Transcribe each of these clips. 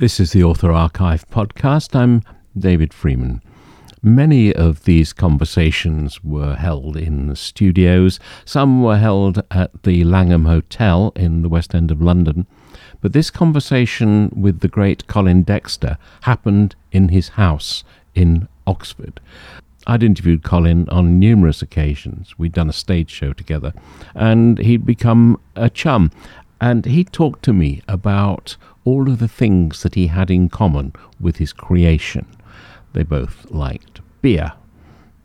This is the Author Archive podcast. I'm David Freeman. Many of these conversations were held in studios. Some were held at the Langham Hotel in the West End of London. But this conversation with the great Colin Dexter happened in his house in Oxford. I'd interviewed Colin on numerous occasions. We'd done a stage show together, and he'd become a chum. And he talked to me about all of the things that he had in common with his creation. They both liked beer.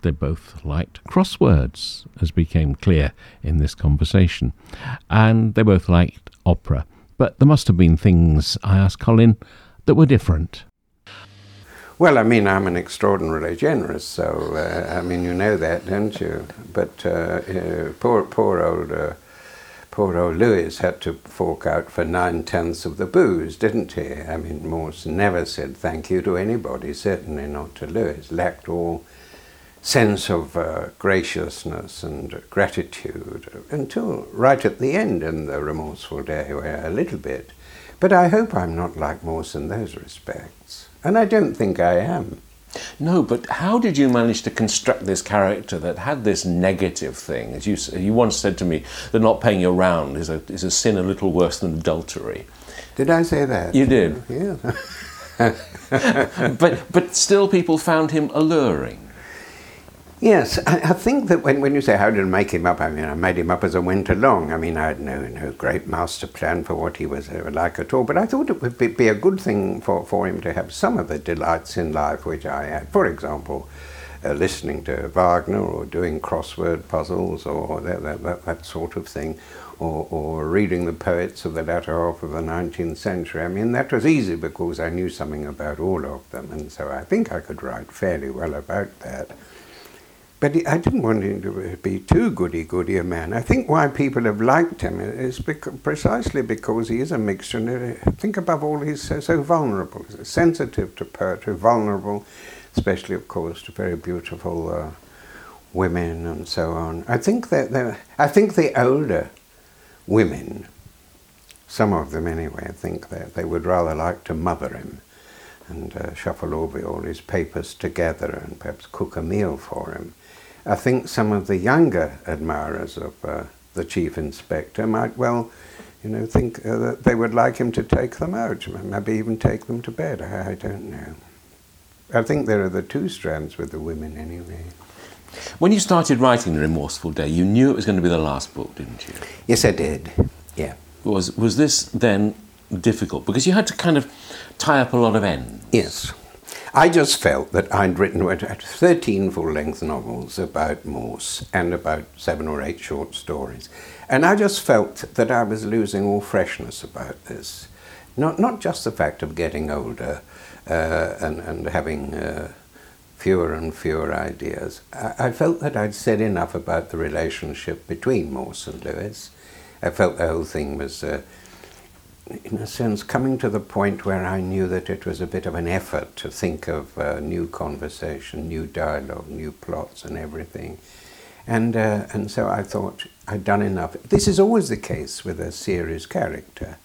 They both liked crosswords, as became clear in this conversation. And they both liked opera. But there must have been things, I asked Colin, that were different. Well, I mean, I'm an extraordinarily generous, so uh, I mean, you know that, don't you? But uh, uh, poor, poor old uh, poor old Lewis had to fork out for nine tenths of the booze, didn't he? I mean, Morse never said thank you to anybody, certainly not to Lewis. Lacked all sense of uh, graciousness and gratitude until right at the end in the remorseful day, where a little bit. But I hope I'm not like Morse in those respects, and I don't think I am. No, but how did you manage to construct this character that had this negative thing? As you, you once said to me, that not paying your round is a, is a sin a little worse than adultery. Did I say that? You did. Yeah. but, but still, people found him alluring. Yes, I, I, think that when, when you say how did I make him up, I mean, I made him up as I went along. I mean, I had no, no great master plan for what he was like at all, but I thought it would be, be, a good thing for, for him to have some of the delights in life which I had. For example, uh, listening to Wagner or doing crossword puzzles or that, that, that, that sort of thing, or, or reading the poets of the latter half of the 19th century. I mean, that was easy because I knew something about all of them, and so I think I could write fairly well about that. But I didn't want him to be too goody-goody a man. I think why people have liked him is because, precisely because he is a mixture. And I think above all, he's so, so vulnerable, he's sensitive to poetry, vulnerable, especially, of course, to very beautiful uh, women and so on. I think that I think the older women, some of them anyway, think that they would rather like to mother him and uh, shuffle over all his papers together and perhaps cook a meal for him. I think some of the younger admirers of uh, the chief inspector might well, you know, think uh, that they would like him to take them out, maybe even take them to bed. I, I don't know. I think there are the two strands with the women anyway. When you started writing The Remorseful Day, you knew it was going to be the last book, didn't you? Yes, I did. Yeah. Was was this then difficult because you had to kind of tie up a lot of ends? Yes. I just felt that I'd written 13 full length novels about Morse and about seven or eight short stories. And I just felt that I was losing all freshness about this. Not, not just the fact of getting older uh, and, and having uh, fewer and fewer ideas. I, I, felt that I'd said enough about the relationship between Morse and Lewis. I felt the whole thing was. Uh, in a sense, coming to the point where I knew that it was a bit of an effort to think of uh, new conversation, new dialogue, new plots, and everything. And, uh, and so I thought I'd done enough. This is always the case with a series character.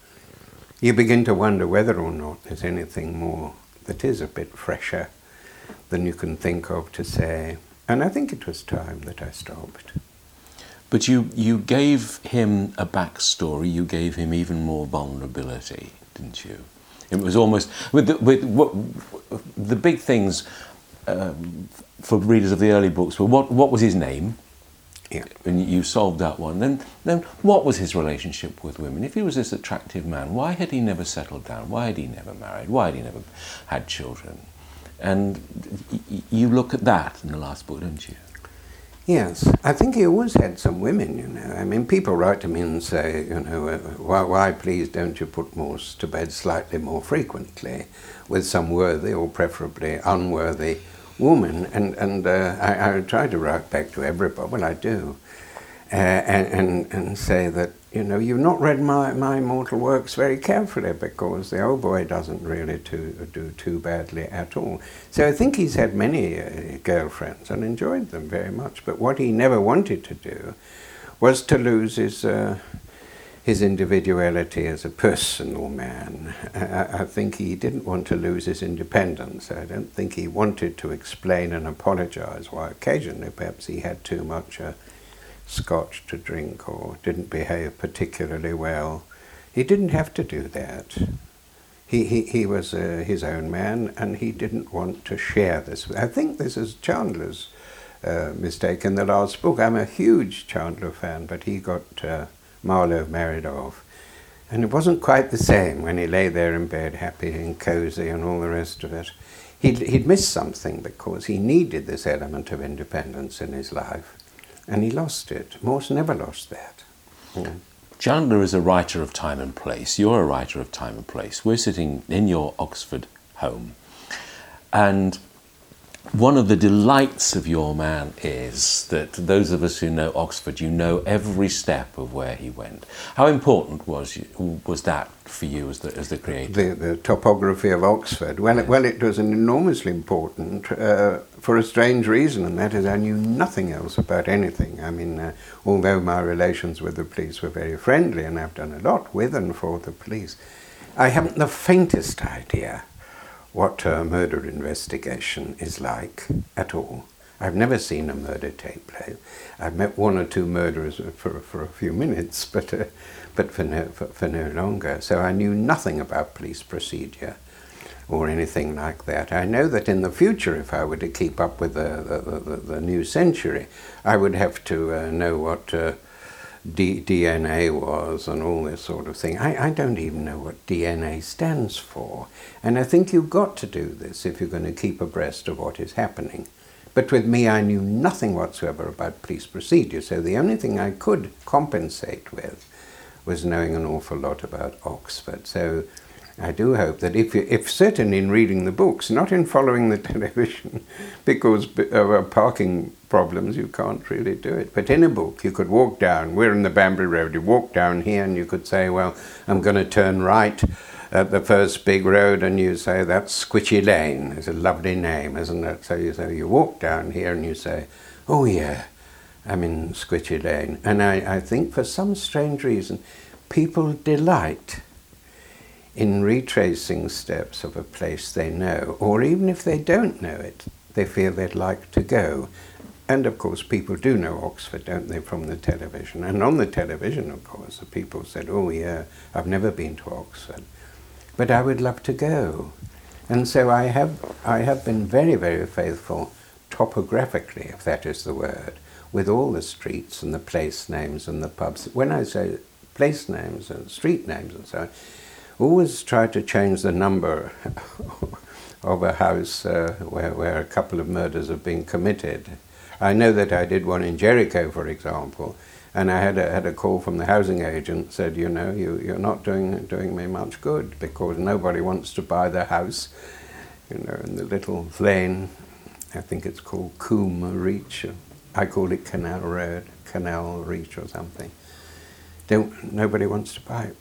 You begin to wonder whether or not there's anything more that is a bit fresher than you can think of to say. And I think it was time that I stopped. But you, you gave him a backstory, you gave him even more vulnerability, didn't you? It was almost, with the, with, what, the big things um, for readers of the early books were what, what was his name? Yeah. And you solved that one. Then, then what was his relationship with women? If he was this attractive man, why had he never settled down? Why had he never married? Why had he never had children? And you look at that in the last book, don't you? Yes, I think he always had some women, you know. I mean, people write to me and say, you know, uh, why, why please don't you put Morse to bed slightly more frequently with some worthy or preferably unworthy woman? And, and uh, I, I try to write back to everybody, well, I do, uh, and, and, and say that you know, you've not read my, my immortal works very carefully because the old boy doesn't really to, do too badly at all. So I think he's had many uh, girlfriends and enjoyed them very much. But what he never wanted to do was to lose his, uh, his individuality as a personal man. I, I, think he didn't want to lose his independence. I don't think he wanted to explain and apologize why occasionally perhaps he had too much uh, scotch to drink or didn't behave particularly well. He didn't have to do that. He, he, he was uh, his own man and he didn't want to share this. I think this is Chandler's uh, mistake in the last book. I'm a huge Chandler fan, but he got uh, Marlowe married off. And it wasn't quite the same when he lay there in bed, happy and cozy and all the rest of it. He'd, he'd missed something because he needed this element of independence in his life. And he lost it. Morse never lost that. Mm. Chandler is a writer of time and place. You're a writer of time and place. We're sitting in your Oxford home. And one of the delights of your man is that those of us who know Oxford, you know every step of where he went. How important was you, was that for you as the, as the creator? The, the topography of Oxford. Well, it, well, it was enormously important uh, for a strange reason, and that is I knew nothing else about anything. I mean, uh, although my relations with the police were very friendly, and I've done a lot with and for the police, I haven't the faintest idea what a murder investigation is like at all. I've never seen a murder take place. I've met one or two murderers for, for a few minutes, but, uh, but for, no, for, for no longer. So I knew nothing about police procedure or anything like that. I know that in the future, if I were to keep up with the, the, the, the new century, I would have to uh, know what uh, D- DNA was and all this sort of thing. I, I don't even know what DNA stands for. And I think you've got to do this if you're going to keep abreast of what is happening. But with me, I knew nothing whatsoever about police procedure, so the only thing I could compensate with was knowing an awful lot about Oxford. So I do hope that if, you, if certain in reading the books, not in following the television, because of uh, parking problems, you can't really do it. But in a book, you could walk down, we're in the Banbury Road, you walk down here and you could say, well, I'm going to turn right at the first big road and you say, that's Squitchey Lane. It's a lovely name, isn't it? So you, say, you walk down here and you say, oh yeah, I'm in Squitchey Lane. And I, I think for some strange reason, people delight in retracing steps of a place they know, or even if they don't know it, they feel they'd like to go. And of course, people do know Oxford, don't they, from the television? And on the television, of course, the people said, Oh, yeah, I've never been to Oxford, but I would love to go. And so I have, I have been very, very faithful topographically, if that is the word, with all the streets and the place names and the pubs. When I say place names and street names and so on, always try to change the number of a house uh, where, where a couple of murders have been committed I know that I did one in Jericho, for example, and I had a, had a call from the housing agent said, you know, you, you're not doing, doing me much good because nobody wants to buy the house, you know, in the little lane, I think it's called Coombe Reach. I call it Canal Road, Canal Reach or something. Don't, nobody wants to buy it.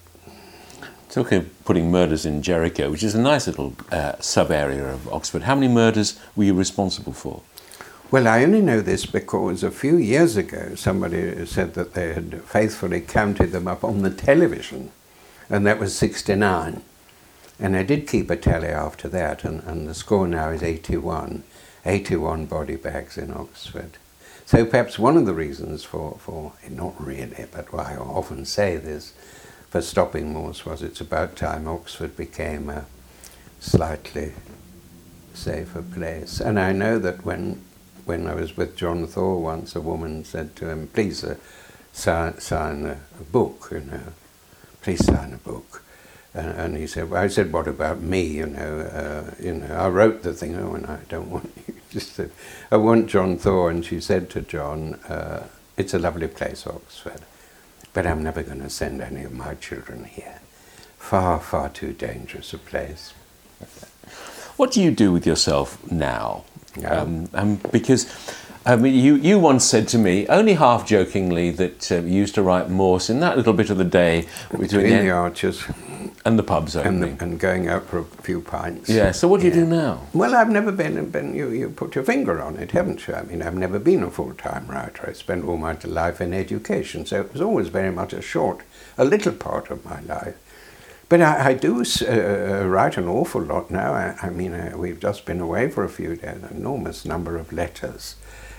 Talking of putting murders in Jericho, which is a nice little uh, sub area of Oxford, how many murders were you responsible for? Well, I only know this because a few years ago somebody said that they had faithfully counted them up on the television, and that was 69. And I did keep a tally after that, and, and the score now is 81. 81 body bags in Oxford. So perhaps one of the reasons for, for not really, but why I often say this, for stopping Morse was it's about time Oxford became a slightly safer place. And I know that when when I was with John Thaw once, a woman said to him, please uh, sign, sign a, a, book, you know, please sign a book. And, and he said, well, I said, what about me, you know, uh, you know, I wrote the thing, oh, and I don't want you, just said, I want John Thaw, and she said to John, uh, it's a lovely place, Oxford, but I'm never going to send any of my children here. Far, far too dangerous a place. What do you do with yourself now? Um, um, because I mean, you, you once said to me, only half jokingly, that uh, you used to write Morse in that little bit of the day between, between the, the Archers. And the pubs and, the, and going out for a few pints. yeah. So what do you do now? Well, I've never been, been you, you put your finger on it, haven't you? I mean, I've never been a full time writer. I spent all my life in education, so it was always very much a short, a little part of my life. But I, I do uh, write an awful lot now. I, I mean, uh, we've just been away for a few days, an enormous number of letters.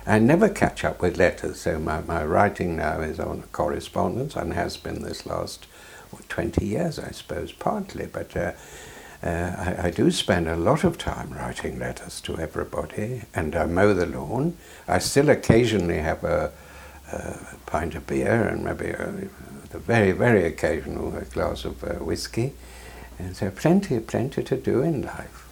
I never catch up with letters, so my, my writing now is on correspondence and has been this last what, 20 years, I suppose, partly. But uh, uh, I, I, do spend a lot of time writing letters to everybody, and I mow the lawn. I still occasionally have a, a pint of beer and maybe a, a very, very occasional glass of uh, whiskey. And so plenty, plenty to do in life.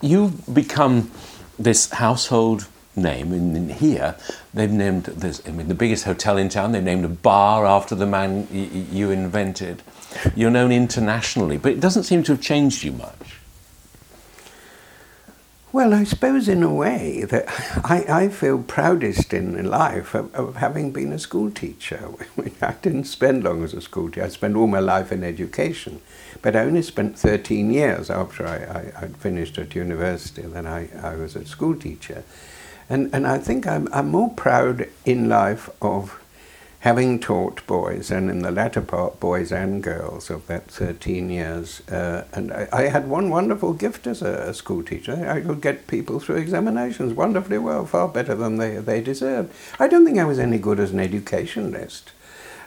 You've become this household name. In here, they've named this. I mean, the biggest hotel in town. They've named a bar after the man y- you invented. You're known internationally, but it doesn't seem to have changed you much. Well, I suppose in a way that I, I feel proudest in life of, of having been a school teacher. I didn't spend long as a school teacher. I spent all my life in education, but I only spent 13 years after I, I, I'd finished at university. Then I, I was a school teacher. And, and I think I'm, I'm more proud in life of having taught boys, and in the latter part, boys and girls of that 13 years. Uh, and I, I, had one wonderful gift as a, a, school teacher. I could get people through examinations wonderfully well, far better than they, they deserved. I don't think I was any good as an educationalist.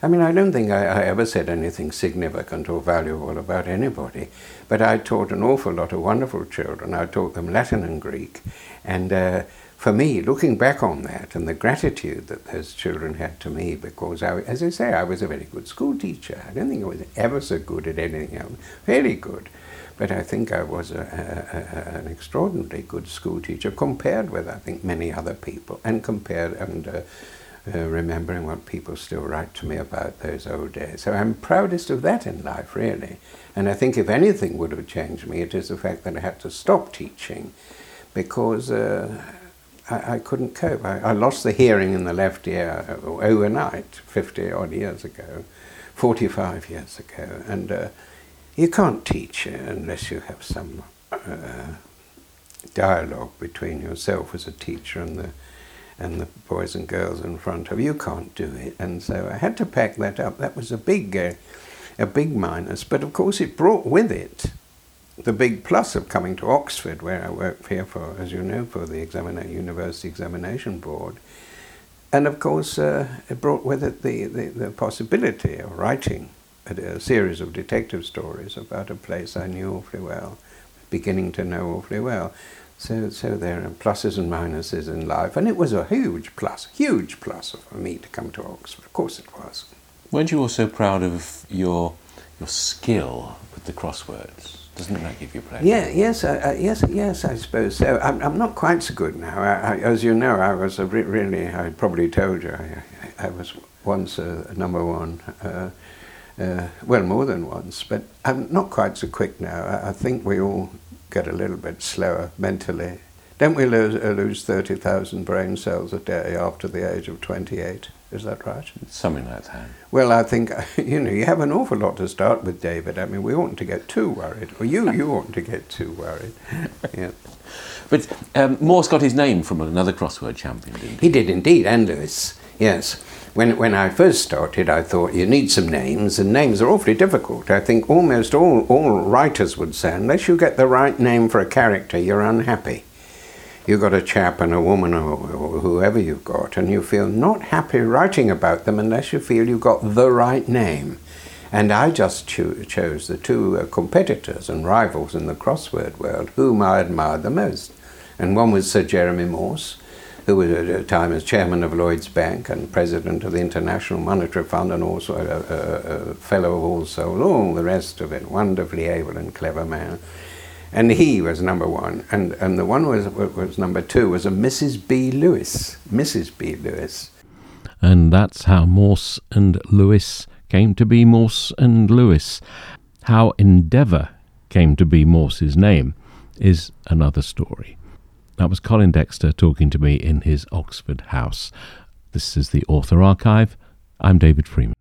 I mean, I don't think I, I ever said anything significant or valuable about anybody, but I taught an awful lot of wonderful children. I taught them Latin and Greek, and uh, for me, looking back on that and the gratitude that those children had to me, because I, as I say, I was a very good school teacher. I don't think I was ever so good at anything else, very good. But I think I was a, a, a, an extraordinarily good school teacher compared with, I think, many other people, and compared and uh, uh, remembering what people still write to me about those old days. So I'm proudest of that in life, really. And I think if anything would have changed me, it is the fact that I had to stop teaching because. Uh, I, I couldn't cope. I, I, lost the hearing in the left ear overnight, 50 odd years ago, 45 years ago. And uh, you can't teach unless you have some uh, dialogue between yourself as a teacher and the and the boys and girls in front of you. You can't do it. And so I had to pack that up. That was a big, uh, a big minus. But of course, it brought with it the big plus of coming to Oxford, where I work here for, as you know, for the examina- University Examination Board. And of course, uh, it brought with it the, the, the possibility of writing a, a, series of detective stories about a place I knew awfully well, beginning to know awfully well. So, so there are pluses and minuses in life, and it was a huge plus, huge plus for me to come to Oxford. Of course, it was. Weren't you also proud of your your skill with the crosswords? Doesn't that give you pleasure? Yeah, yes, uh, yes, yes. I suppose so. I'm, I'm not quite so good now. I, I, as you know, I was re- really. I probably told you. I, I was once a, number one. Uh, uh, well, more than once, but I'm not quite so quick now. I, I think we all get a little bit slower mentally. Don't we lose, uh, lose 30,000 brain cells a day after the age of 28? Is that right? Something like that. Well, I think you know you have an awful lot to start with, David. I mean, we oughtn't to get too worried, or you you oughtn't to get too worried. yeah. But um, Morse got his name from another crossword champion, didn't he? He did indeed, and Lewis. Yes. When, when I first started, I thought you need some names, and names are awfully difficult. I think almost all, all writers would say, unless you get the right name for a character, you're unhappy you've got a chap and a woman or, or, whoever you've got, and you feel not happy writing about them unless you feel you've got the right name. And I just cho- chose the two uh, competitors and rivals in the crossword world whom I admired the most. And one was Sir Jeremy Morse, who was at a time as chairman of Lloyd's Bank and president of the International Monetary Fund and also a, a, a fellow of All Souls, all the rest of it, wonderfully able and clever man and he was number one, and and the one was was number two was a Mrs. B. Lewis, Mrs. B. Lewis, and that's how Morse and Lewis came to be Morse and Lewis. How Endeavour came to be Morse's name is another story. That was Colin Dexter talking to me in his Oxford house. This is the Author Archive. I'm David Freeman.